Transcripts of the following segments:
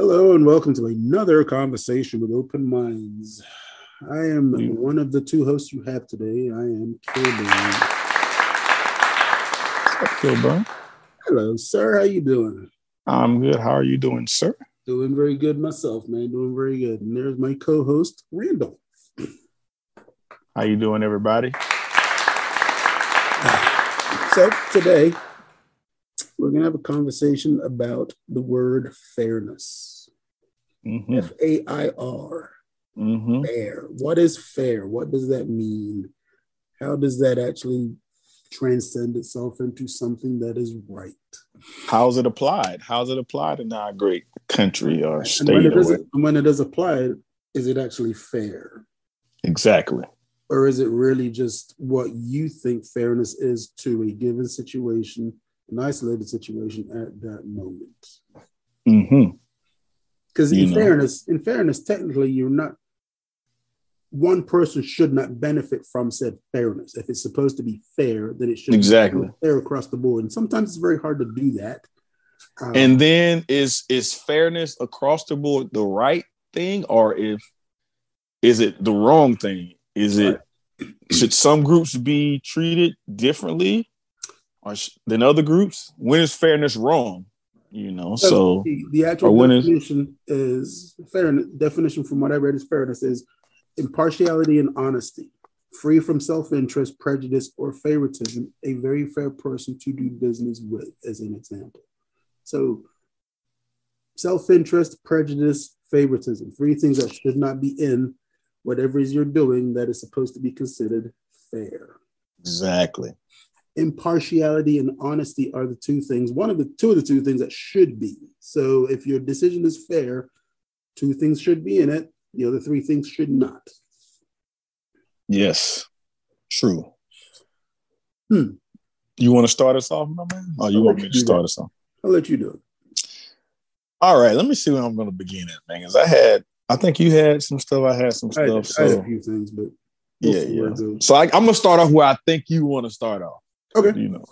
Hello and welcome to another conversation with open minds. I am Mm. one of the two hosts you have today. I am Kilburn. Kilburn. Hello, sir. How you doing? I'm good. How are you doing, sir? Doing very good myself, man. Doing very good. And there's my co-host, Randall. How you doing, everybody? So today we're gonna have a conversation about the word fairness. Mm-hmm. F A I R. Mm-hmm. Fair. What is fair? What does that mean? How does that actually transcend itself into something that is right? How's it applied? How's it applied in our great country or And state? when it, is, when it is applied, is it actually fair? Exactly. Or is it really just what you think fairness is to a given situation, an isolated situation at that moment? Mm-hmm. Because in know. fairness, in fairness, technically, you're not one person should not benefit from said fairness. If it's supposed to be fair, then it should Exactly. be fair across the board. And sometimes it's very hard to do that. Um, And then is is fairness across the board the right thing, or if is it the wrong thing? Is it should some groups be treated differently sh- than other groups? When is fairness wrong? You know, so the, the actual or when is- definition is fairness. Definition from what I read is fairness is impartiality and honesty, free from self-interest, prejudice, or favoritism. A very fair person to do business with, as an example. So, self-interest, prejudice, favoritism, three things that should not be in whatever it is you're doing that is supposed to be considered fair exactly. Impartiality and honesty are the two things one of the two of the two things that should be so if your decision is fair two things should be in it the other three things should not Yes, true. Hmm. You want to start us off, my man? Or you I'll want me to start that. us off? i'll let you do it All right, let me see where I'm going to begin at, man. Because I had, I think you had some stuff. I had some I, stuff. I had a few things but we'll yeah, yeah. So I, I'm gonna start off where I think you want to start off. Okay You know.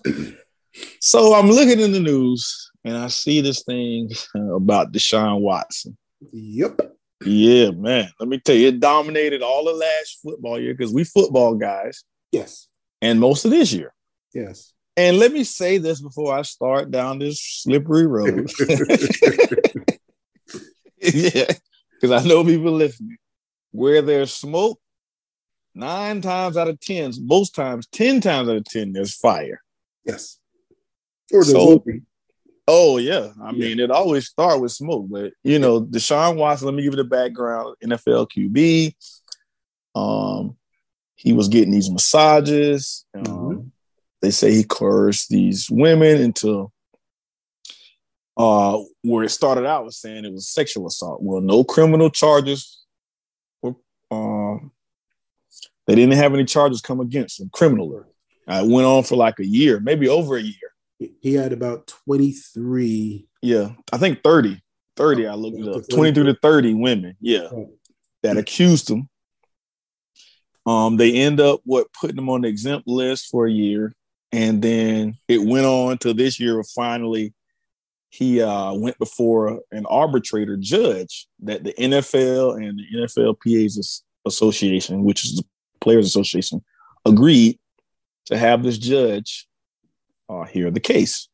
So I'm looking in the news and I see this thing about Deshaun Watson. yep Yeah, man. Let me tell you, it dominated all the last football year because we football guys, yes and most of this year. yes And let me say this before I start down this slippery road. yeah, because I know people listening. Where there's smoke, nine times out of ten, most times, ten times out of ten, there's fire. yes or the So- Oh yeah, I mean it always start with smoke, but you know Deshaun Watson. Let me give you the background. NFL QB. Um, he was getting these massages. Um, Mhm. They say he coerced these women into. Uh, where it started out was saying it was sexual assault. Well, no criminal charges. Were, um, they didn't have any charges come against him criminally. Uh, it went on for like a year, maybe over a year. he had about 23 Yeah, I think 30. 30, I looked it up. 23 to 30 women, yeah, that accused him. Um, they end up what putting him on the exempt list for a year. And then it went on to this year finally he uh, went before an arbitrator judge that the NFL and the NFLPA's as- association, which is the Players Association, agreed to have this judge uh, hear the case.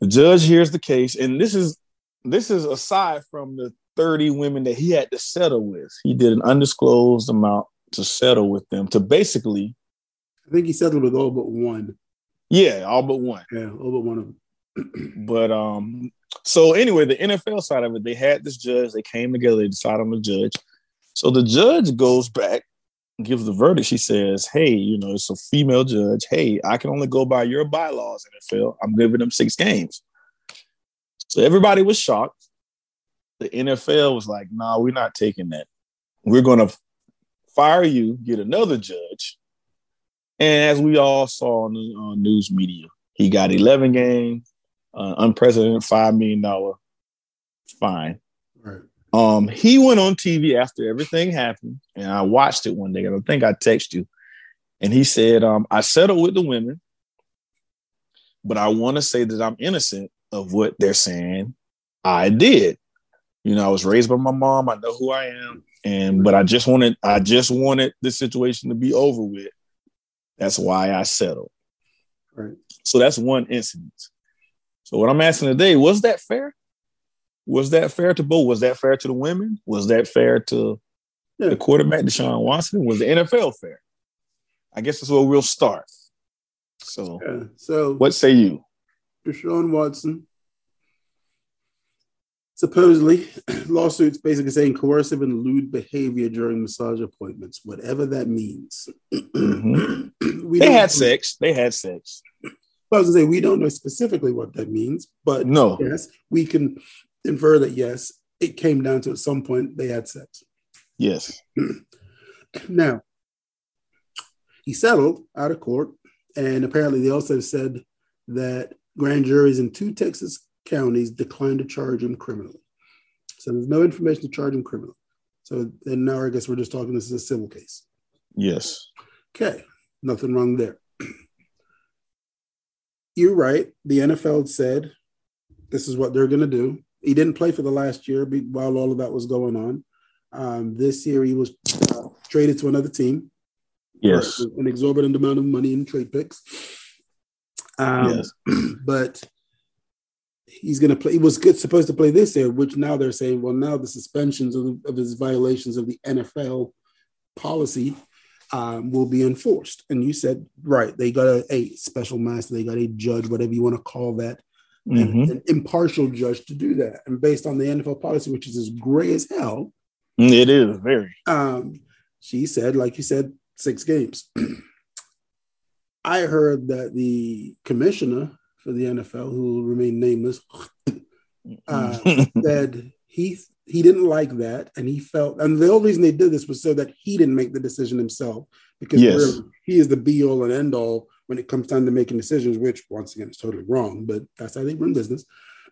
The judge hears the case, and this is this is aside from the 30 women that he had to settle with. He did an undisclosed amount to settle with them to basically, i think he settled with all but one yeah, all but one. yeah all but one of them But um, so anyway, the NFL side of it, they had this judge, they came together, they decided on the judge. So the judge goes back, gives the verdict. She says, Hey, you know, it's a female judge. Hey, I can only go by your bylaws, NFL. I'm giving them six games. So everybody was shocked. The NFL was like, nah, we're not taking that. We're gonna fire you, get another judge. And as we all saw on the news media, he got 11 games, uh, unprecedented $5 million fine. right Um, he went on TV after everything happened, and I watched it one day. And I think I texted you, and he said, um, "I settled with the women, but I want to say that I'm innocent of what they're saying I did. You know, I was raised by my mom. I know who I am, and but I just wanted I just wanted this situation to be over with. That's why I settled. Right. So that's one incident. So what I'm asking today, was that fair? Was that fair to both? Was that fair to the women? Was that fair to yeah. the quarterback, Deshaun Watson? Was the NFL fair? I guess that's where we'll start. So, yeah. so what say you? Deshaun Watson supposedly lawsuits basically saying coercive and lewd behavior during massage appointments, whatever that means. Mm-hmm. they had sex. They had sex. I was gonna say we don't know specifically what that means, but no, yes, we can infer that yes, it came down to at some point they had sex. Yes. now he settled out of court, and apparently they also said that grand juries in two Texas counties declined to charge him criminally. So there's no information to charge him criminally. So then now I guess we're just talking this is a civil case. Yes. Okay. Nothing wrong there. You're right. The NFL said this is what they're going to do. He didn't play for the last year while all of that was going on. Um, this year he was uh, traded to another team. Yes. an exorbitant amount of money in trade picks. Um, yes. But he's going to play. He was good, supposed to play this year, which now they're saying, well, now the suspensions of, of his violations of the NFL policy um, will be enforced. And you said, right, they got a, a, special master, they got a judge, whatever you want to call that, mm-hmm. an, an, impartial judge to do that. And based on the NFL policy, which is as gray as hell, mm, it is very. Um, she said, like you said, six games. I heard that the commissioner for the NFL, who will remain nameless, uh, said he he didn't like that, and he felt, and the only reason they did this was so that he didn't make the decision himself, because yes. he is the be all and end all when it comes time to making decisions, which once again is totally wrong, but that's how they run business.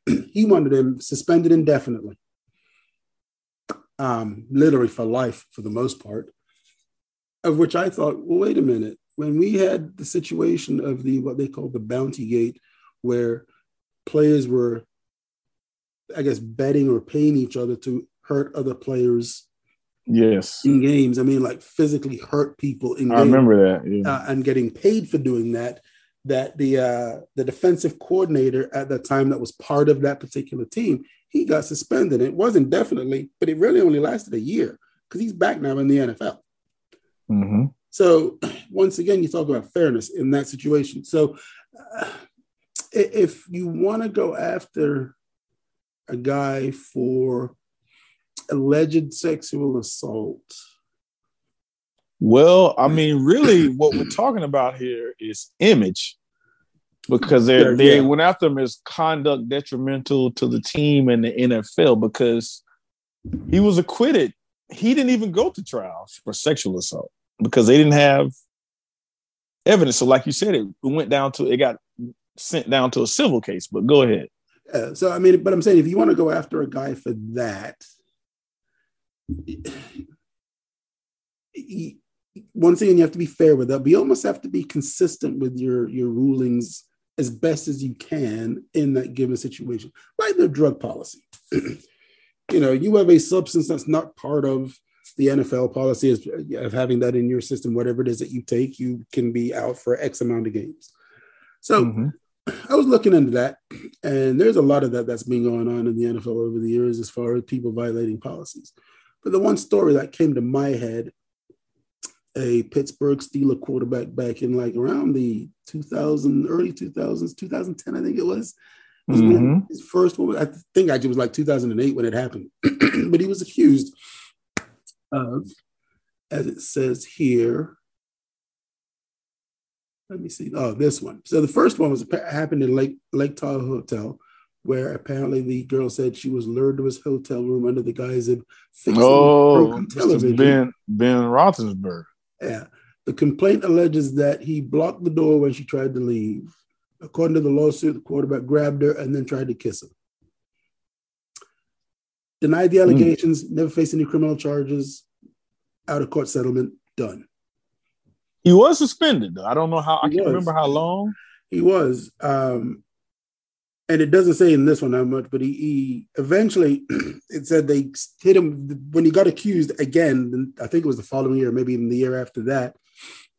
he wanted him suspended indefinitely, um, literally for life for the most part. Of which I thought, well, wait a minute. When we had the situation of the what they call the bounty gate, where players were, I guess, betting or paying each other to hurt other players. Yes. In games, I mean, like physically hurt people in. Games. I remember that, yeah. uh, and getting paid for doing that. That the uh, the defensive coordinator at the time that was part of that particular team, he got suspended. It wasn't definitely, but it really only lasted a year because he's back now in the NFL. Mm-hmm. So once again, you talk about fairness in that situation. So uh, if you want to go after a guy for alleged sexual assault. Well, I mean, really, what we're talking about here is image because they yeah, they went after him as conduct detrimental to the team and the NFL because he was acquitted. He didn't even go to trial for sexual assault because they didn't have evidence. So, like you said, it went down to it got sent down to a civil case. But go ahead. Uh, so I mean, but I'm saying if you want to go after a guy for that, once again, you have to be fair with that. But you almost have to be consistent with your your rulings as best as you can in that given situation, like the drug policy. you know, you have a substance that's not part of the NFL policy of having that in your system, whatever it is that you take, you can be out for X amount of games. So mm-hmm. I was looking into that, and there's a lot of that that's been going on in the NFL over the years as far as people violating policies. But the one story that came to my head, a Pittsburgh Steeler quarterback back in like around the 2000, early 2000s, 2010, I think it was. was mm-hmm. His first one, I think actually was like 2008 when it happened. but he was accused of, as it says here, let me see. Oh, this one. So the first one was happened in Lake Lake Tahoe Hotel, where apparently the girl said she was lured to his hotel room under the guise of fixing oh, television. Ben Ben Roethlisberger. Yeah. The complaint alleges that he blocked the door when she tried to leave. According to the lawsuit, the quarterback grabbed her and then tried to kiss her. Denied the hmm. allegations, mm. never faced any criminal charges, out of court settlement, done. He was suspended though. I don't know how. I can't remember how long. He was. Um, and it doesn't say in this one how much, but he, he eventually it said they hit him when he got accused again. I think it was the following year, maybe even the year after that.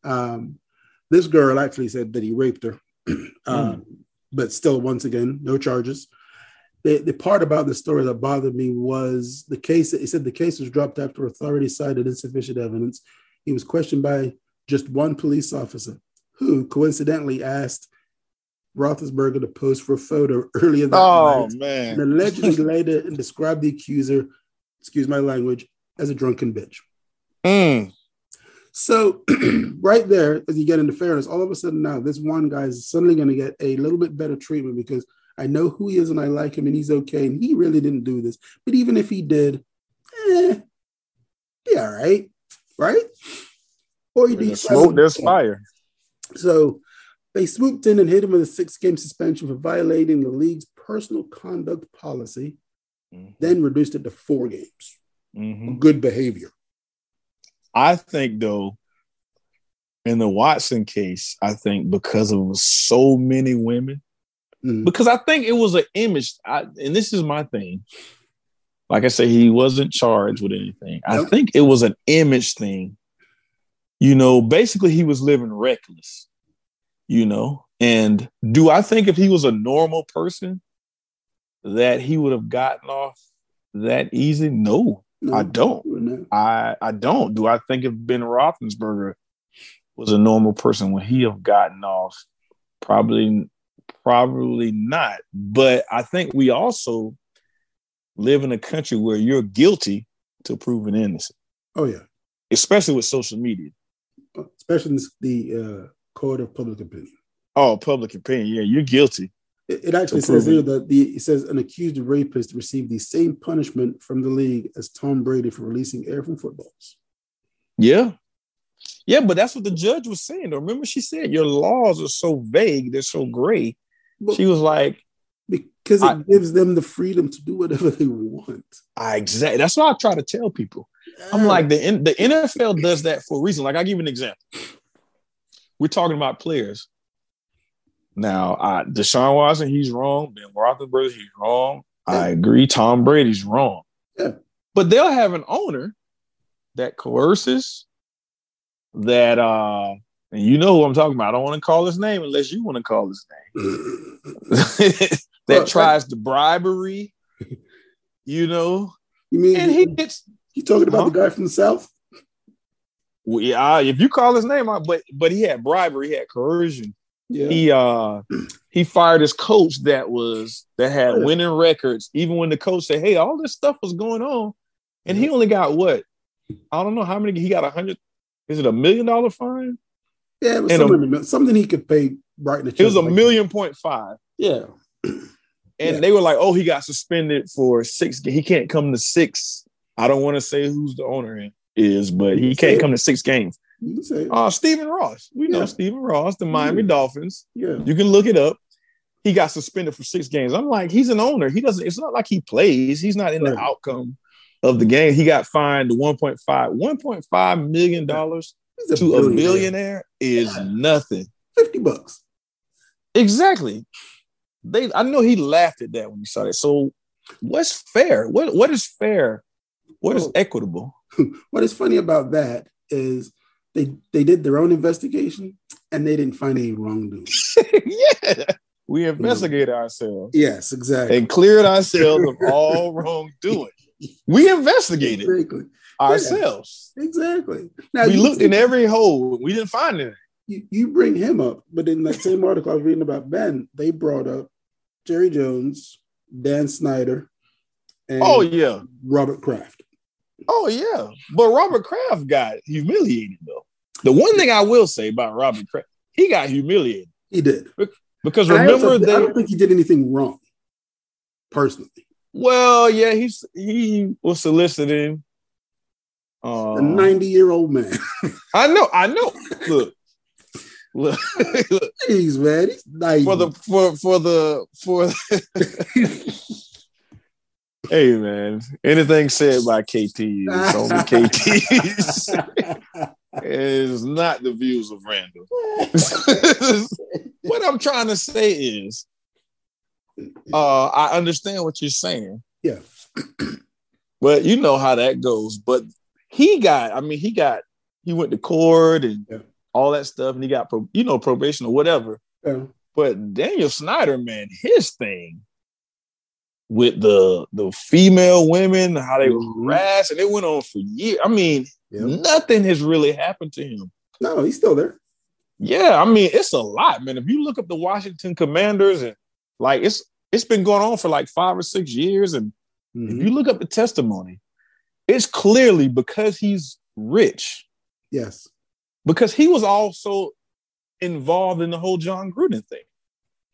Um, this girl actually said that he raped her, um, mm. but still, once again, no charges. The, the part about the story that bothered me was the case. He said the case was dropped after authorities cited insufficient evidence. He was questioned by just one police officer, who coincidentally asked Roethlisberger to pose for a photo earlier that oh, night, man. and allegedly later and described the accuser, excuse my language, as a drunken bitch. Mm. So, right there, as you get into fairness, all of a sudden now this one guy is suddenly going to get a little bit better treatment because I know who he is and I like him and he's okay. And he really didn't do this. But even if he did, eh, yeah, right, right? Or you do smoke, there's fire. So they swooped in and hit him with a six-game suspension for violating the league's personal conduct policy, mm-hmm. then reduced it to four games. Mm-hmm. Good behavior. I think though, in the Watson case, I think because of so many women, mm. because I think it was an image. I, and this is my thing. Like I say, he wasn't charged with anything. Nope. I think it was an image thing. You know, basically, he was living reckless. You know, and do I think if he was a normal person that he would have gotten off that easy? No, no, I don't. I I don't. Do I think if Ben Roethlisberger was a normal person, would he have gotten off? Probably, probably not. But I think we also live in a country where you're guilty to proven innocent. Oh yeah, especially with social media. Especially the uh, court of public opinion. Oh, public opinion. Yeah, you're guilty. It, actually says here that the it says an accused rapist received the same punishment from the league as Tom Brady for releasing air from footballs. Yeah. Yeah, but that's what the judge was saying. Remember, she said your laws are so vague, they're so gray. But she was like, because it I, gives them the freedom to do whatever they want. I exactly. That's what I try to tell people. I'm like the the NFL does that for a reason. Like I give you an example. We're talking about players. Now, I, Deshaun Watson, he's wrong. Ben Roethlisberger, he's wrong. I agree. Tom Brady's wrong. Yeah. But they'll have an owner that coerces, that uh, and you know who I'm talking about. I don't want to call his name unless you want to call his name. that well, tries to bribery, you know. You mean and he gets you talking about huh? the guy from the south? Yeah, if you call his name out, but but he had bribery, he had coercion, yeah. He uh he fired his coach that was that had yeah. winning records, even when the coach said, Hey, all this stuff was going on. And he only got what? I don't know how many he got a hundred. Is it a million dollar fine? Yeah, it was something, a, something he could pay right in the It was a like million that. point five. Yeah. And yeah. they were like, oh, he got suspended for six. He can't come to six. I don't want to say who's the owner is, but he can't come to six games. Uh Stephen Ross. We know Stephen Ross, the Miami yeah. Dolphins. Yeah. You can look it up. He got suspended for six games. I'm like, he's an owner. He doesn't, it's not like he plays. He's not in right. the outcome of the game. He got fined 1.5, 1.5 million dollars to a billionaire, billionaire is yeah. nothing. 50 bucks. Exactly. They I know he laughed at that when he saw that. So what's fair? What what is fair? What well, is oh. equitable? What is funny about that is they they did their own investigation and they didn't find any wrongdoing. yeah. We mm. investigated you know, ourselves. Yes, exactly. And cleared ourselves of all wrongdoing. We investigated exactly. ourselves. Yeah, exactly. Now we looked in every hole. We didn't find anything. You, you bring him up, but in that same article I was reading about Ben, they brought up Jerry Jones, Dan Snyder, oh yeah, Robert Kraft. Oh yeah, but Robert Kraft got humiliated though. The one thing I will say about Robert Kraft, he got humiliated. He did because remember I they, I don't think he did anything wrong, personally. Well, yeah, he's he was soliciting uh, a ninety-year-old man. I know, I know. Look, look, look. He's man. He's 90. for the for for the for. The Hey man, anything said by KT is only KT's. it is not the views of Randall. what I'm trying to say is, uh, I understand what you're saying. Yeah. but you know how that goes. But he got, I mean, he got, he went to court and Yeah. all that stuff, and he got, pro, you know, probation or whatever. Yeah. But Daniel Snyder, man, his thing with the the female women, how they were Mhm. harassed, and it went on for years. I mean, Yeah. nothing has really happened to him. No, he's still there. Yeah, I mean, it's a lot, man. If you look up the Washington Commanders and like it's it's been going on for like five or six years, and if Mhm. you look up the testimony, it's clearly because he's rich, Yes. because he was also involved in the whole Jon Gruden thing.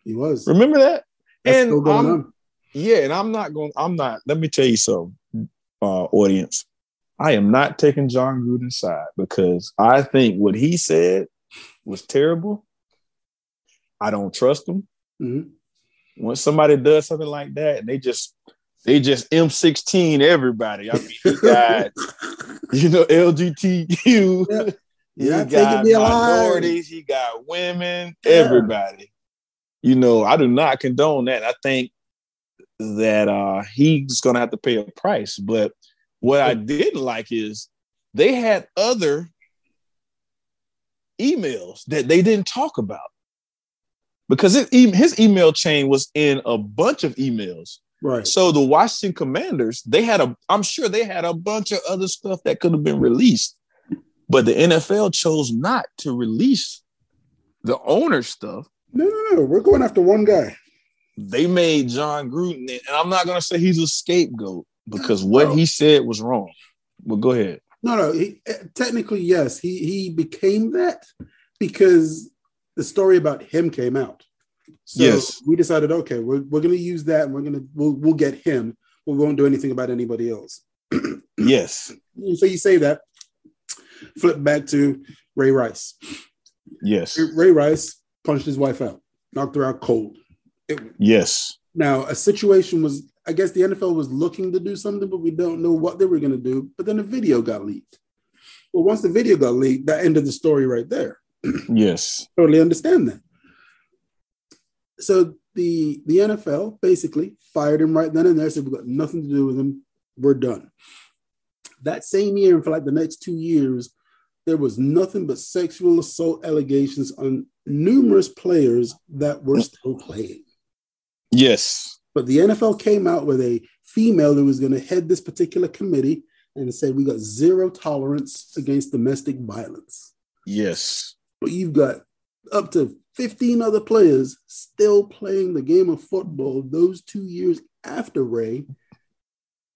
He was. Remember that? That's and still going I'm- on. Yeah, and I'm not going. I'm not. Let me tell you something, uh, audience. I am not taking Jon Gruden's side because I think what he said was terrible. I don't trust him. Mhm. When somebody does something like that, and they just they just M16 everybody. I mean, he got you know LGBTQ. Yeah. He You're got taking me alive. minorities. He got women. Yeah. Everybody. You know, I do not condone that. I think that uh he's gonna have to pay a price. But what I didn't like is they had other emails that they didn't talk about because it, his email chain was in a bunch of emails. Right. So the Washington Commanders, they had a, I'm sure they had a bunch of other stuff that could have been released, but the NFL chose not to release the owner stuff. No, no, no. We're going after one guy. They made Jon Gruden, and I'm not going to say he's a scapegoat because what he said was wrong. But go ahead. No, no. He, eh, technically, yes, he he became that because the story about him came out. So Yes. we decided, okay, we're, we're going to use that, and we're going to we'll we'll get him. We won't do anything about anybody else. Yes, So you say that. Flip back to Ray Rice. yes, Ray Rice punched his wife out, knocked her out cold. It, yes, Now, a situation was, I guess the NFL was looking to do something, but we don't know what they were going to do. But then the video got leaked. Well, once the video got leaked, that ended the story right there. yes, Totally understand that. So the the NFL basically fired him right then and there. Said we've got nothing to do with him. We're done. That same year, and for like the next two years, there was nothing but sexual assault allegations on numerous players that were still playing. Yes, But the NFL came out with a female who was going to head this particular committee and said we got zero tolerance against domestic violence. yes, But you've got up to 15 other players still playing the game of football those two years after Ray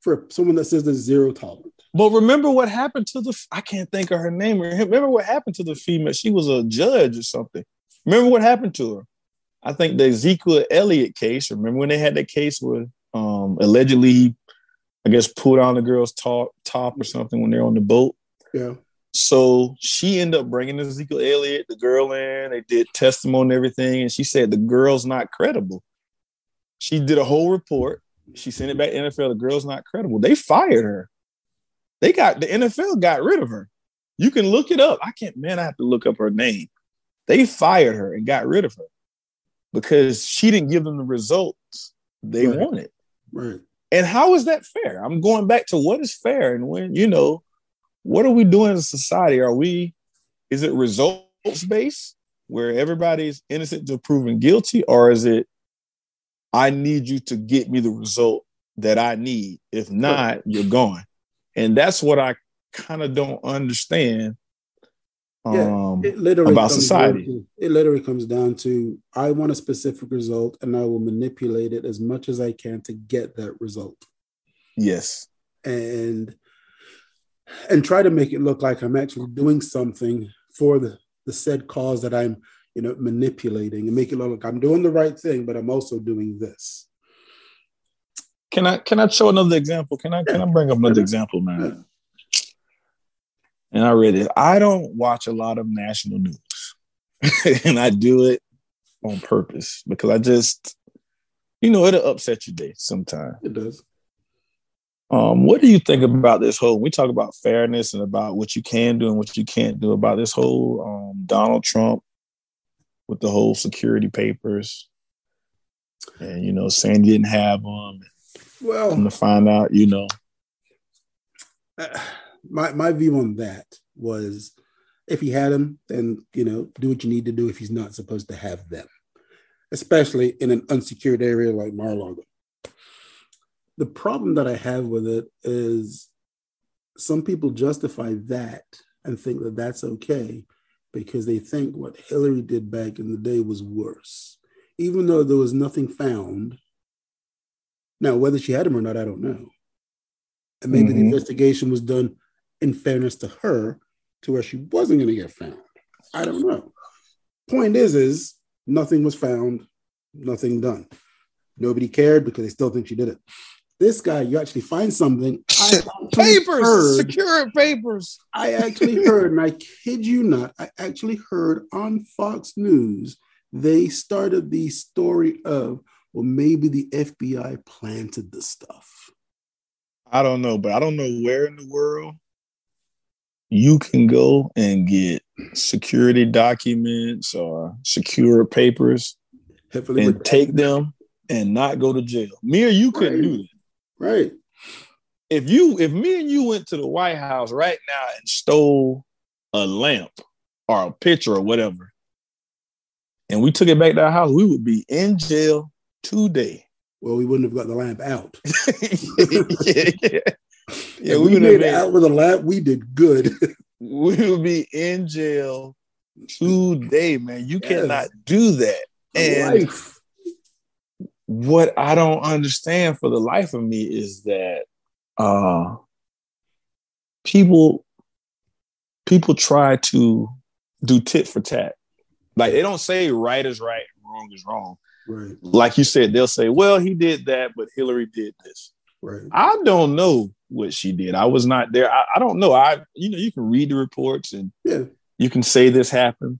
for someone that says there's zero tolerance. But remember what happened to the I can't think of her name. Remember what happened to the female? She was a judge or something. Remember what happened to her? I think the Ezekiel Elliott case. Remember when they had that case where um allegedly he, I guess, pulled on the girl's top top or something when they're on the boat. Yeah. So she ended up bringing Ezekiel Elliott, the girl in. They did testimony and everything, and she said the girl's not credible. She did a whole report. She sent it back to NFL. The girl's not credible. They fired her. They got the NFL got rid of her. You can look it up. I can't, man, I have to look up her name. They fired her and got rid of her because she didn't give them the results they Right. wanted. Right. And how is that fair? I'm going back to what is fair and when, you know, what are we doing as a society? Are we, is it results based where everybody's innocent to proven guilty? Or is it, I need you to get me the result that I need? If not, you're gone. And that's what I kind of don't understand Yeah, um, It literally about comes society. down to- it literally comes down to I want a specific result and I will manipulate it as much as I can to get that result. yes. and and try to make it look like I'm actually doing something for the the said cause that I'm you know manipulating and make it look like I'm doing the right thing, but I'm also doing this. Can I can I show another example? Can I can I bring up another example, man? And I read it. I don't watch a lot of national news, and I do it on purpose because I just, you know, it'll upset your day sometimes. It does. Um, what do you think about this whole? We talk about fairness and about what you can do and what you can't do about this whole um, Donald Trump with the whole security papers. and you know, saying didn't have them. Well, to find out, you know, my my view on that was if he had them, then you know, do what you need to do if he's not supposed to have them, especially in an unsecured area like Mar-a-Lago. The problem that I have with it is some people justify that and think that that's okay because they think what Hillary did back in the day was worse, even though there was nothing found. Now, whether she had him or not, I don't know. And maybe the Mhm. investigation was done in fairness to her to where she wasn't going to get found. I don't know. Point is, is nothing was found, nothing done. Nobody cared because they still think she did it. This guy, you actually find something. I actually papers, heard- secure papers. I actually heard, and I kid you not, I actually heard on Fox News, they started the story of, well, maybe the FBI planted the stuff. I don't know, but I don't know where in the world you can go and get security documents or secure papers Heavily and take them and not go to jail. Me or you couldn't Right. do that. Right. If you, if me and you went to the White House right now and stole a lamp or a picture or whatever, and we took it back to our house, we would be in jail today. Well, we wouldn't have got the lamp out. yeah, yeah. Yeah, we we, made it out with a lamp. We did good. we would be in jail today, man. You Yes. cannot do that. And Life. what I don't understand for the life of me is that uh people people try to do tit for tat. Like they don't say right is right wrong is wrong. Right. Like you said, they'll say, well, he did that, but Hillary did this. Right. I don't know what she did. I was not there. I, I don't know. I you know, you can read the reports and Yeah. you can say this happened.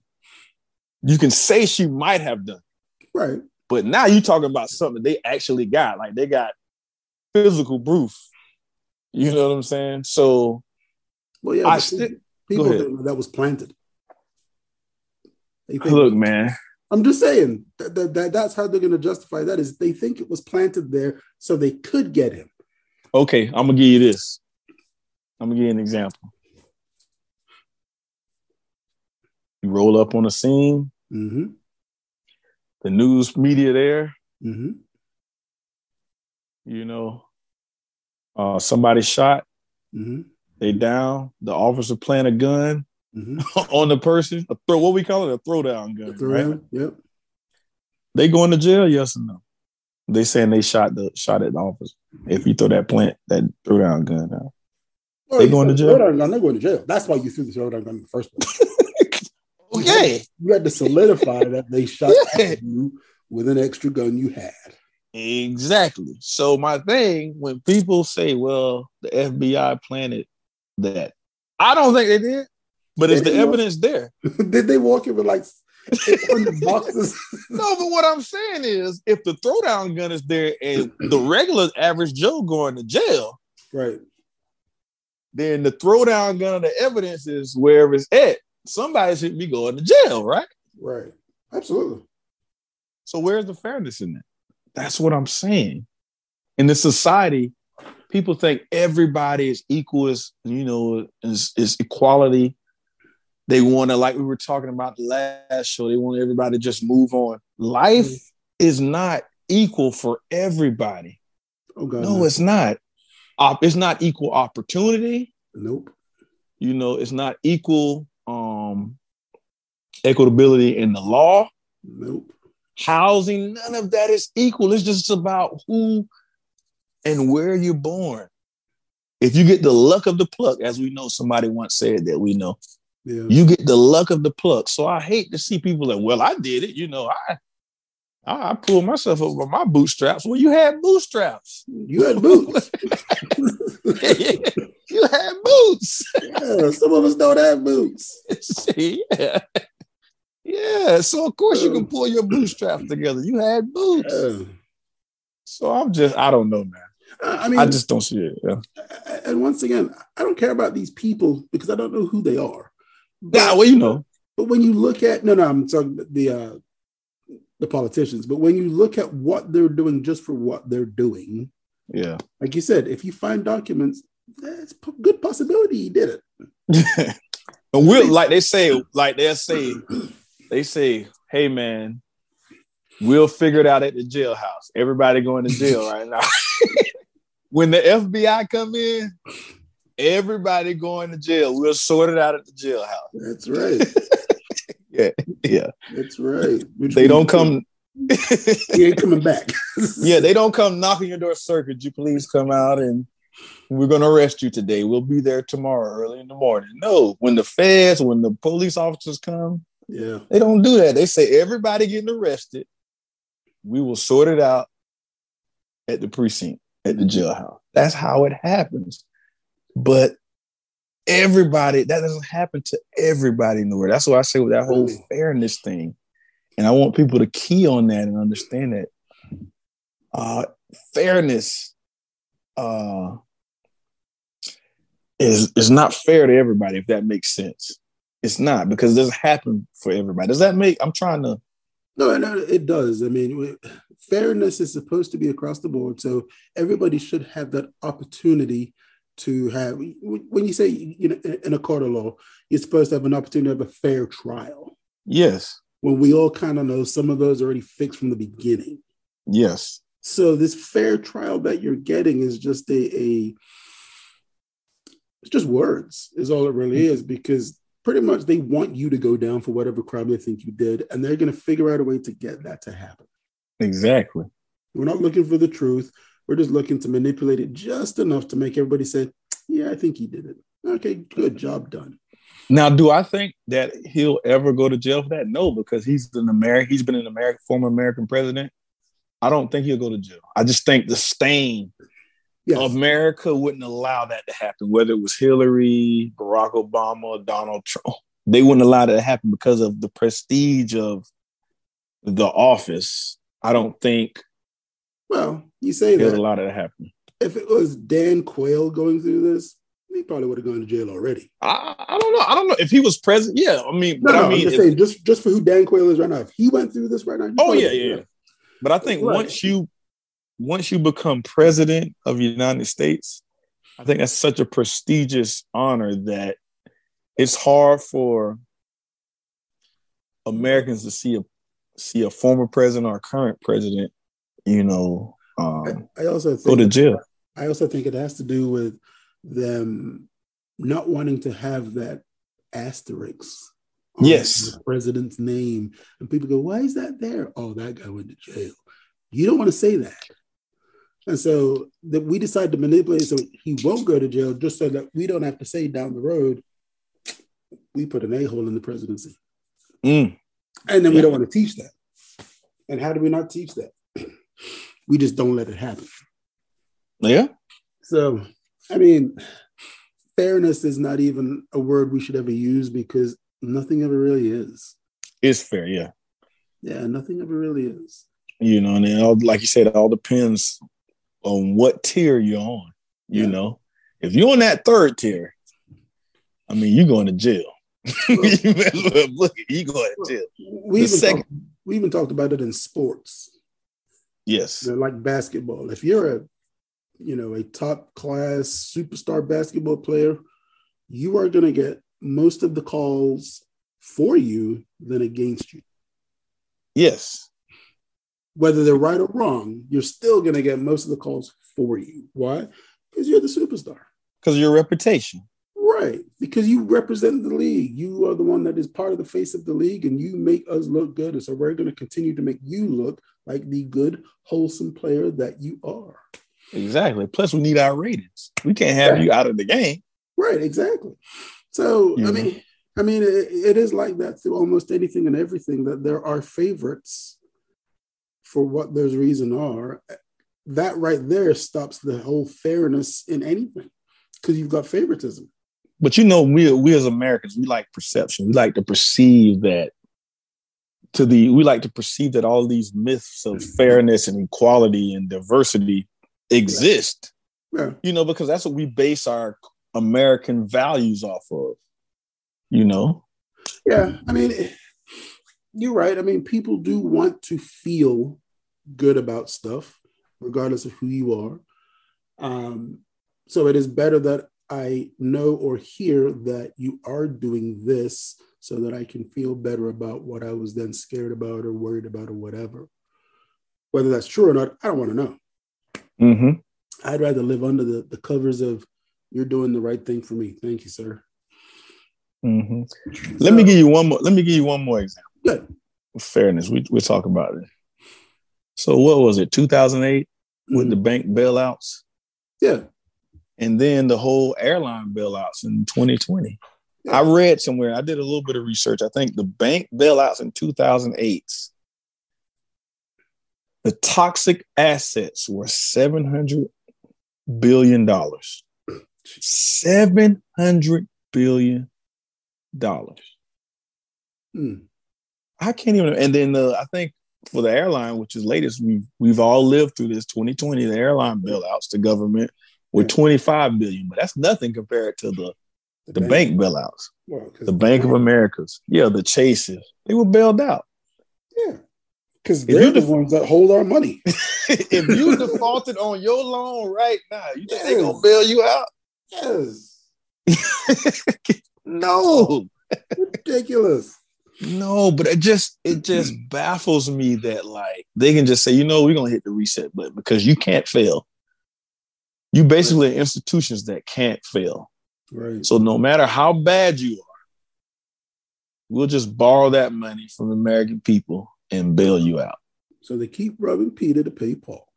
You can say she might have done. Right. But now you're talking about something they actually got. Like they got physical proof. You know what I'm saying? So Well, yeah. I still- people think that was planted. Think- look, man. I'm just saying that, that, that that's how they're going to justify that is they think it was planted there so they could get him. Okay, I'm gonna give you this. I'm gonna give you an example. You roll up on the scene, Mm-hmm. the news media there, Mm-hmm. you know, uh, somebody shot, Mm-hmm. they down, the officer playing a gun Mm-hmm. on the person, a throw, what we call it, a throwdown gun, right? Yep. They going to jail, yes or no? They saying they shot the shot at the officer. If you throw that plant, that throwdown gun out. They going to jail? throwdown gun, They're going to jail. That's why you threw the throwdown gun in the first place. Okay. You had to solidify that they shot Yeah. at you with an extra gun you had. Exactly. So my thing, when people say, "Well, the FBI planted that," I don't think they did. But is the didn't. evidence there? Did they walk in with like 800 boxes? No, but what I'm saying is, if the throwdown gun is there and the regular average Joe going to jail, right. then the throwdown gun of the evidence is wherever it's at. Somebody should be going to jail, right? Right. Absolutely. So where's the fairness in that? That's what I'm saying. In this society, people think everybody is equal, is you know, is, is equality. They want to, like we were talking about the last show, they want everybody to just move on. Life Mhm. is not equal for everybody. Oh God. No, it's not. Op- it's not equal opportunity. nope. You know, it's not equal um equitability in the law. Nope. housing, none of that is equal. It's just about who and where you're born. If you get the luck of the pluck, as we know, somebody once said that we know, Yeah. you get the luck of the pluck. So I hate to see people like, well, I did it. You know, I I, I pulled myself up by my bootstraps. Well, you had bootstraps. You had boots. you had boots. yeah. Some of us don't have boots. yeah. Yeah. So of course you can um, pull your bootstraps together. You had boots. Yeah. So I'm just, I don't know, man. I I mean, I just don't see it. Yeah. and once again, I don't care about these people because I don't know who they are. Nah, well, you know. But when you look at no, no, I'm talking the uh, the politicians. But when you look at what they're doing just for what they're doing, yeah, like you said, if you find documents, a good possibility he did it. and we'll like they say, like they'll say, they say, hey man, we'll figure it out at the jailhouse. Everybody going to jail right now. when the FBI come in, everybody going to jail. We'll sort it out at the jailhouse. That's right. yeah, yeah. That's right. Which they don't come. he ain't coming back. yeah, they don't come knocking your door, sir. Could you please come out and we're going to arrest you today. We'll be there tomorrow early in the morning. No, when the feds, when the police officers come, yeah, they don't do that. They say everybody getting arrested. We will sort it out at the precinct, at the jailhouse. That's how it happens. But everybody, that doesn't happen to everybody in the world. That's why I say with that whole fairness thing. And I want people to key on that and understand that uh, fairness uh, is is not fair to everybody. If that makes sense, it's not because it doesn't happen for everybody. Does that make? I'm trying to. No, no, it does. I mean, fairness is supposed to be across the board, so everybody should have that opportunity to have. When you say you know in a court of law, you're supposed to have an opportunity to have a fair trial. Yes. When we all kind of know some of those already fixed from the beginning. Yes. So this fair trial that you're getting is just a, a it's just words is all it really is because pretty much they want you to go down for whatever crime they think you did and they're going to figure out a way to get that to happen exactly we're not looking for the truth we're just looking to manipulate it just enough to make everybody say yeah i think he did it okay good job done now do i think that he'll ever go to jail for that no because he's an american he's been an american former american president I don't think he'll go to jail. I just think the stain yes. America wouldn't allow that to happen, whether it was Hillary, Barack Obama, Donald Trump. They wouldn't allow that to happen because of the prestige of the office. I don't think. Well, you say that. a lot of that happen. If it was Dan Quayle going through this, he probably would have gone to jail already. I, I, don't know. I don't know if he was president. Yeah, I mean, no, no, I mean, I'm just if, saying, just just for who Dan Quayle is right now. If he went through this right now, oh yeah, yeah. But I think right. once you once you become president of the United States, I think that's such a prestigious honor that it's hard for Americans to see a see a former president or current president, you know, um, I, I also go to jail. I also think it has to do with them not wanting to have that asterisk yes. the president's name. And people go why is that there? Oh that guy went to jail. You don't want to say that. And so that we decide to manipulate so he won't go to jail just so that we don't have to say down the road we put an a-hole in the presidency. Mm. and then yeah. we don't want to teach that. And how do we not teach that we just don't let it happen yeah so i mean fairness is not even a word we should ever use because nothing ever really is. It's fair, yeah. Yeah, nothing ever really is. You know, and it all, like you said, it all depends on what tier you're on. You yeah. know, if you're on that third tier, I mean, you're going to jail. look, look, you going to jail. We even, second, talk, we even talked about it in sports. Yes, know, like basketball. If you're a, you know, a top class superstar basketball player, you are going to get most of the calls for you than against you. Yes. Whether they're right or wrong, you're still going to get most of the calls for you. Why? Because you're the superstar. Because your reputation. Right. Because you represent the league. You are the one that is part of the face of the league and you make us look good. And so we're going to continue to make you look like the good, wholesome player that you are. Exactly. Plus, we need our ratings. We can't have right. you out of the game. Right. Exactly. So I mm-hmm. mean, I mean, it, it is like that through almost anything and everything. That there are favorites for what those reasons are. That right there stops the whole fairness in anything because you've got favoritism. But you know, we we as Americans, we like perception. We like to perceive that to the we like to perceive that all these myths of fairness and equality and diversity exist. Yeah. You know, because that's what we base our American values off of. You know? Yeah. I mean, you're right. I mean, people do want to feel good about stuff, regardless of who you are. Um, so it is better that I know or hear that you are doing this so that I can feel better about what I was then scared about or worried about or whatever. Whether that's true or not, I don't want to know. Mm-hmm. I'd rather live under the, the covers of you're doing the right thing for me. Thank you, sir. Mm-hmm. Let so, me give you one more. Let me give you one more example. Good. Fairness. We we talk about it. So what was it? 2008 mm-hmm. with the mm-hmm. bank bailouts. Yeah. And then the whole airline bailouts in 2020. Yeah. I read somewhere. I did a little bit of research. I think the bank bailouts in 2008. The toxic assets were 700 billion dollars. 700 billion dollars. Hmm. I can't even. And then uh, I think for the airline, which is latest, we we've all lived through this 2020. The airline bailouts, the government were 25 billion, but that's nothing compared to the the, the bank. bank bailouts. Well, the Bank of Americas, yeah, the Chases, they were bailed out. Yeah, because they're the ones that hold our money. if you defaulted on your loan right now, you think yes. they gonna bail you out? Yes. no. Ridiculous. No, but it just it just baffles me that like they can just say, you know, we're gonna hit the reset button because you can't fail. You basically institutions that can't fail. Right. So no matter how bad you are, we'll just borrow that money from the American people and bail you out. So they keep rubbing Peter to pay Paul.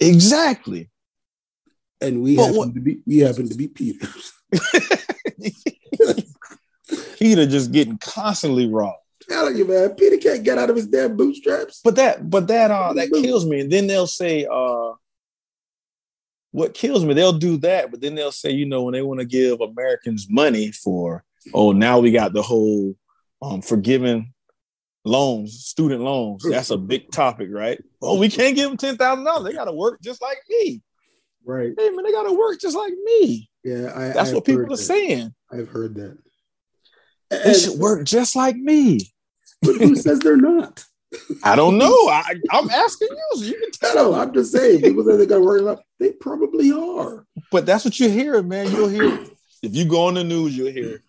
Exactly. And we but happen what, to be we happen to be Peter. Peter just getting constantly robbed. Telling you, man, Peter can't get out of his damn bootstraps. But that, but that, uh, that kills me. And then they'll say, uh, what kills me, they'll do that, but then they'll say, you know, when they want to give Americans money for, oh, now we got the whole um, forgiving loans, student loans. That's a big topic, right? Oh, we can't give them ten thousand dollars. They got to work just like me. Right. Hey man, they got to work just like me. Yeah, I, that's what people are that. saying. I've heard that. They and, should work just like me. But who says they're not? I don't know. I, am asking you. So you can tell. No, I'm just saying. People say they got work. Enough. They probably are. But that's what you hear, man. You'll hear. If you go on the news, you'll hear.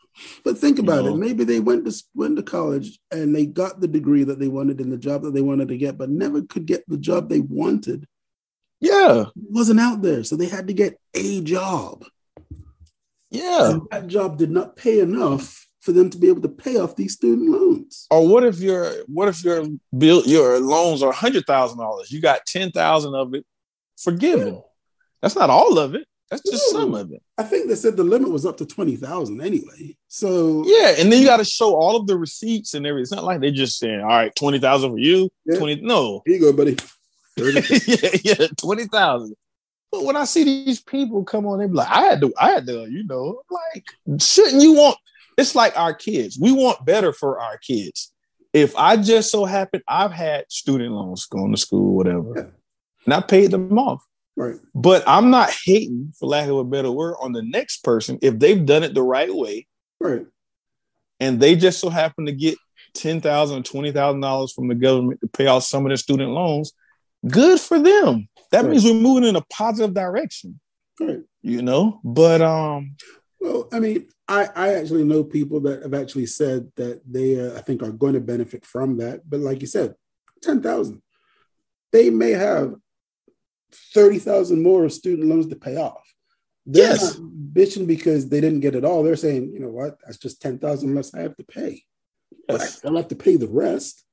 But think about you know? it. Maybe they went to went to college and they got the degree that they wanted in the job that they wanted to get, but never could get the job they wanted. Yeah, it wasn't out there, so they had to get a job. Yeah, and that job did not pay enough for them to be able to pay off these student loans. Or what if your what if your bill your loans are hundred thousand dollars? You got ten thousand of it forgiven. Yeah. That's not all of it. That's just some of it. I think they said the limit was up to twenty thousand anyway. So yeah, and then you got to show all of the receipts and everything. It's not like they're just saying, "All right, twenty thousand for you." Yeah. Twenty, no. Here you go, buddy. yeah, yeah, twenty thousand. But when I see these people come on, they be like, "I had to, I had to," you know, like, shouldn't you want? It's like our kids. We want better for our kids. If I just so happen I've had student loans going to school, whatever, yeah. and I paid them off. Right. But I'm not hating, for lack of a better word, on the next person if they've done it the right way. Right. And they just so happen to get ten thousand or twenty thousand dollars from the government to pay off some of their student loans. Good for them. That right. means we're moving in a positive direction. Right. You know, but um. Well, I mean, I I actually know people that have actually said that they uh, I think are going to benefit from that. But like you said, ten thousand. They may have 30,000 more student loans to pay off. They're yes. not bitching because they didn't get it all. They're saying, you know what, that's just 10,000 less I have to pay. Yes. But I still have to pay the rest.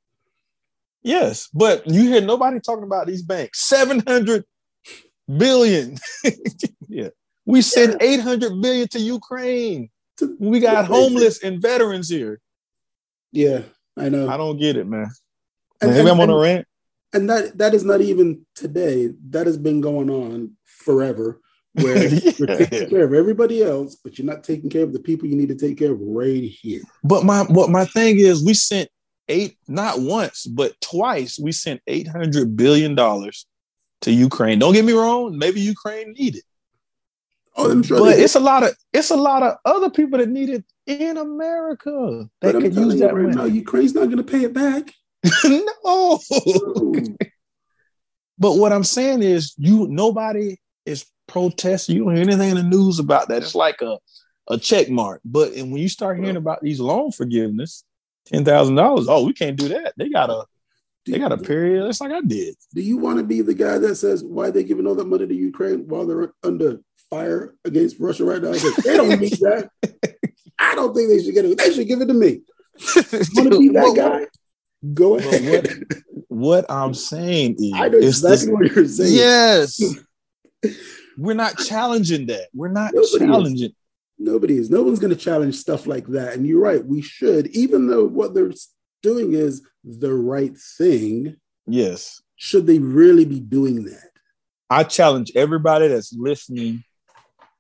Yes, but you hear nobody talking about these banks. 700 billion. yeah. We sent yeah. 800 billion to Ukraine. We got homeless and veterans here. Yeah, I know. I don't get it, man. And, Maybe and, I'm on a rant and that that is not even today. That has been going on forever. Where yeah. you're taking care of everybody else, but you're not taking care of the people you need to take care of right here. But my what my thing is, we sent eight not once but twice. We sent eight hundred billion dollars to Ukraine. Don't get me wrong. Maybe Ukraine needed. Oh, I'm sure but it's a lot of it's a lot of other people that need it in America But that I'm could use that right money. now, Ukraine's not going to pay it back. no. But what I'm saying is, you nobody is protesting. You don't hear anything in the news about that. It's like a, a check mark. But and when you start hearing about these loan forgiveness, ten thousand dollars, oh, we can't do that. They got a they got a period. It's like I did. Do you want to be the guy that says why they giving all that money to Ukraine while they're under fire against Russia right now? It's like, they don't need that. I don't think they should get it. They should give it to me. Want to be that But- guy? Go but ahead. What I'm saying is, I know it's this- what you're saying. yes, we're not challenging that. We're not Nobody is. challenging. Nobody is. No one's going to challenge stuff like that. And you're right. We should, even though what they're doing is the right thing. Yes, Should they really be doing that? I challenge everybody that's listening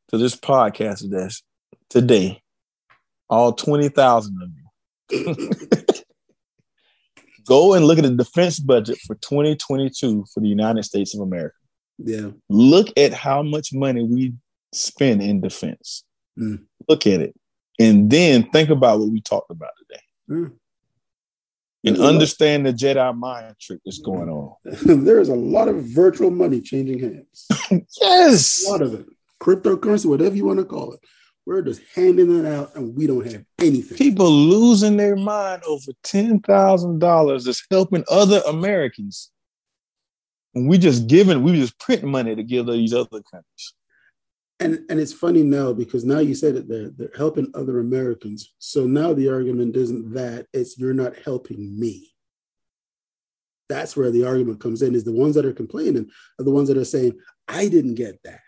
to this podcast that's today, all 20,000 of you. Go and look at the defense budget for 2022 for the United States of America. Yeah. Look at how much money we spend in defense. Mm. Look at it. And then think about what we talked about today Mm. And There's a lot- understand the Jedi mind trick that's going on. There's a lot of virtual money changing hands. Yes. A lot of it. Cryptocurrency, whatever you want to call it. We're just handing it out and we don't have anything. People losing their mind over $10,000 that's helping other Americans. And we just giving, we just printing money to give to these other countries. And and it's funny now because now you said it there, they're helping other Americans. So now the argument isn't that it's you're not helping me. That's where the argument comes in. Is the ones that are complaining are the ones that are saying, I didn't get that.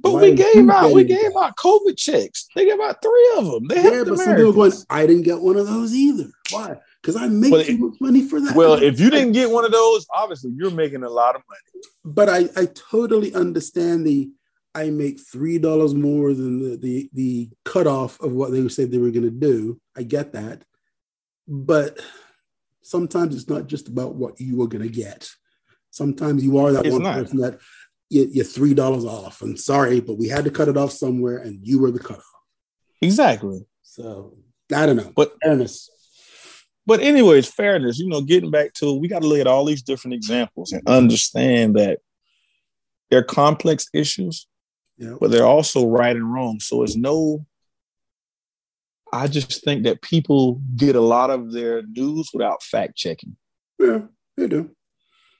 But Why we gave out, we gave that? out COVID checks. They gave out three of them. They Yeah, but some people going. I didn't get one of those either. Why? Because I make Well, too much money for that. Well, if you didn't get one of those, obviously you're making a lot of money. but I, I totally understand the I make three dollars more than the, the the cutoff of what they said they were going to do. I get that, but sometimes it's not just about what you are going to get. Sometimes you are that It's one not. person that you, you're three dollars off. And sorry, but we had to cut it off somewhere, and you were the cutoff. Exactly. So I don't know. But- fairness, But anyways, fairness, you know, getting back to we got to look at all these different examples and understand that they're complex issues, know, but they're also right and wrong. So it's no I just think that people get a lot of their news without fact checking. yeah, they do.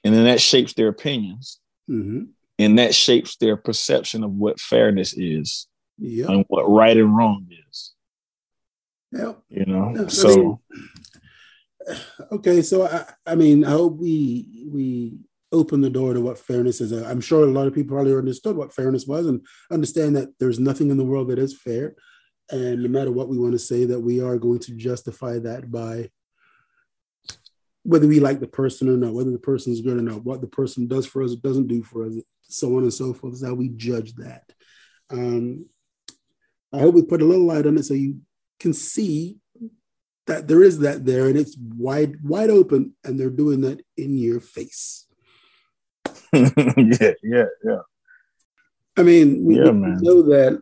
And then that shapes their opinions. hmm And that shapes their perception of what fairness is Yeah, and what right and wrong is. yeah. You know? Yeah, I So mean, okay, so I, I mean, I hope we we open the door to what fairness is. I'm sure a lot of people probably understood what fairness was and understand that there's nothing in the world that is fair, and no matter what we want to say, that we are going to justify that by whether we like the person or not, whether the person is good or not, what the person does for us, doesn't do for us, so on and so forth. Is how we judge that. Um, I hope we put a little light on it so you can see that there is that there and it's wide wide open and they're doing that in your face yeah, yeah, yeah. i mean we, Yeah, we know that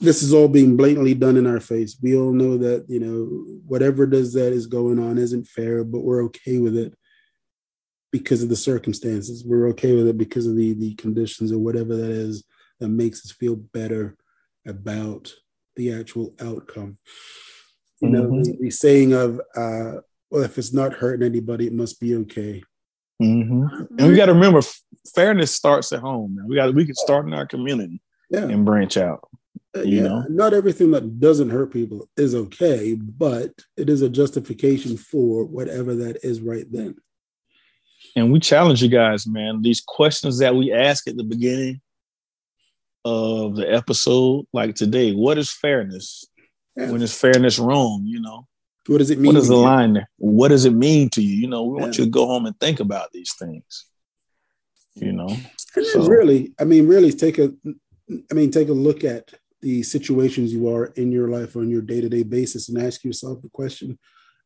this is all being blatantly done in our face we all know that you know whatever does that is going on isn't fair but we're okay with it because of the circumstances we're okay with it because of the the conditions or whatever that is that makes us feel better about the actual outcome you know Mhm. the, the saying of uh well if it's not hurting anybody it must be okay hmm And we got to remember, fairness starts at home. Man. We got we can start in our community yeah and branch out. Uh, you yeah, know? not everything that doesn't hurt people is okay, but it is a justification for whatever that is right then. And we challenge you guys, man. These questions that we ask at the beginning of the episode, like today, what is fairness? Yeah. When is fairness wrong? You know, What does it mean? what is the you? line there? What does it mean to you? You know, we want Yeah. you to go home and think about these things. You know, So- really, I mean, really take a, I mean, take a look at the situations you are in your life on your day to day basis and ask yourself the question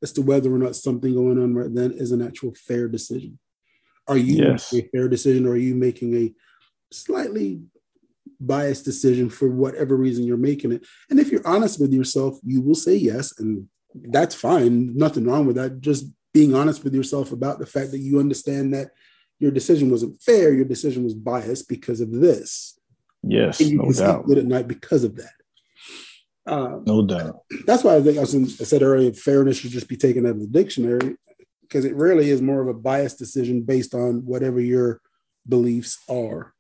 as to whether or not something going on right then is an actual fair decision. Are you Yes. making a fair decision or are you making a slightly biased decision for whatever reason you're making it. And if you're honest with yourself, you will say yes, and that's fine. Nothing wrong with that. Just being honest with yourself about the fact that you understand that your decision wasn't fair, your decision was biased because of this. Yes, and you no can sleep doubt. good at night because of that. Um, No doubt. that's why I think I was- I said earlier, fairness should just be taken out of the dictionary because it really is more of a biased decision based on whatever your beliefs are.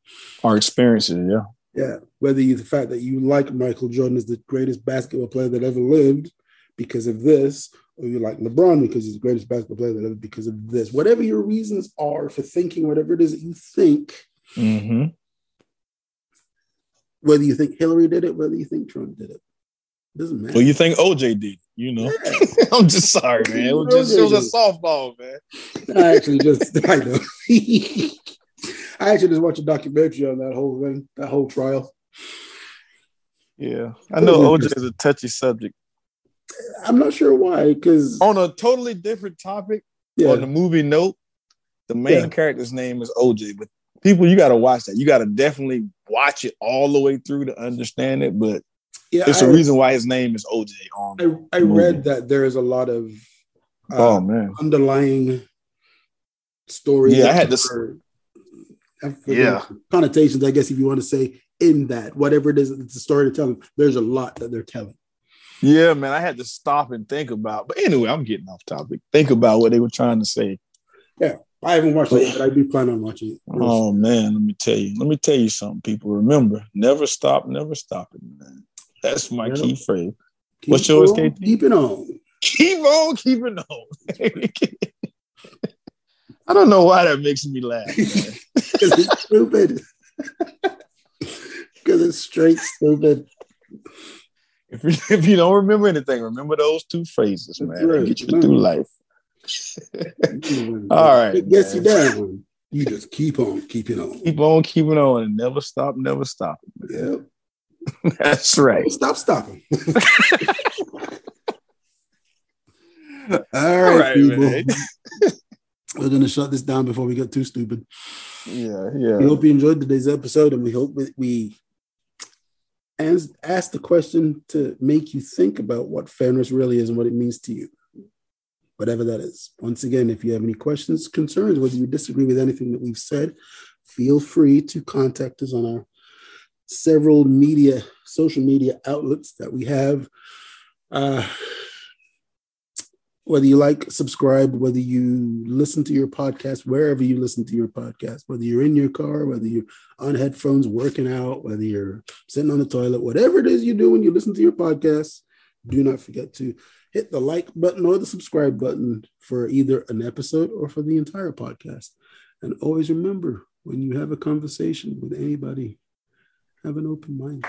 Our experiences, yeah. Yeah, whether you the fact that you like Michael Jordan is the greatest basketball player that ever lived because of this, or you like LeBron because he's the greatest basketball player ever because of this. Whatever your reasons are for thinking whatever it is that you think, Mm-hmm. whether you think Hillary did it, whether you think Trump did it, doesn't matter. Well, you think OJ did, you know? Yeah. I'm just sorry, man. It was just it was a softball, man. I actually just I know. I actually just watched a documentary on that whole thing, that whole trial. Yeah. I know OJ is a touchy subject. I'm not sure why, because On a totally different topic, yeah, on the movie note, the main Yeah. character's name is OJ. But people, you gotta watch that. You gotta definitely watch it all the way through to understand it. But yeah, it's I, a reason why his name is OJ on I, I read that there is a lot of uh, Oh man. underlying story. Yeah, I had to- occur- I forget Yeah. connotations, I guess, if you want to say in that, whatever it is, it's a story to tell. Them. There's a lot that they're telling. Yeah, man. I had to stop and think about. But anyway, I'm getting off topic. Think about what they were trying to say. Yeah, I haven't watched it, but I do plan on watching it. Oh man, let me tell you. Let me tell you something, people. Remember, never stop, never stopping, man. That's my Yep. key phrase. Keep what's yours, on KT? Keep it on. Keep on keeping on. I don't know why that makes me laugh. Because it's stupid. Because it's straight stupid. If, you, if you don't remember anything, remember those two phrases, That's man. right. Get you through life. All right, Yes, you down. You just keep on keeping on. Keep on keeping on and never stop, never stop. Yep. That's right. Stop stopping. All All right, right, people. We're gonna shut this down before we get too stupid. Yeah, yeah. We hope you enjoyed today's episode, and we hope that we as ask the question to make you think about what fairness really is and what it means to you, whatever that is. Once again, if you have any questions, concerns, whether you disagree with anything that we've said, feel free to contact us on our several media, social media outlets that we have. Uh, whether you like, subscribe, whether you listen to your podcast, wherever you listen to your podcast, whether you're in your car, whether you're on headphones working out, whether you're sitting on the toilet, whatever it is you do when you listen to your podcast, do not forget to hit the like button or the subscribe button for either an episode or for the entire podcast. And always remember when you have a conversation with anybody, have an open mind.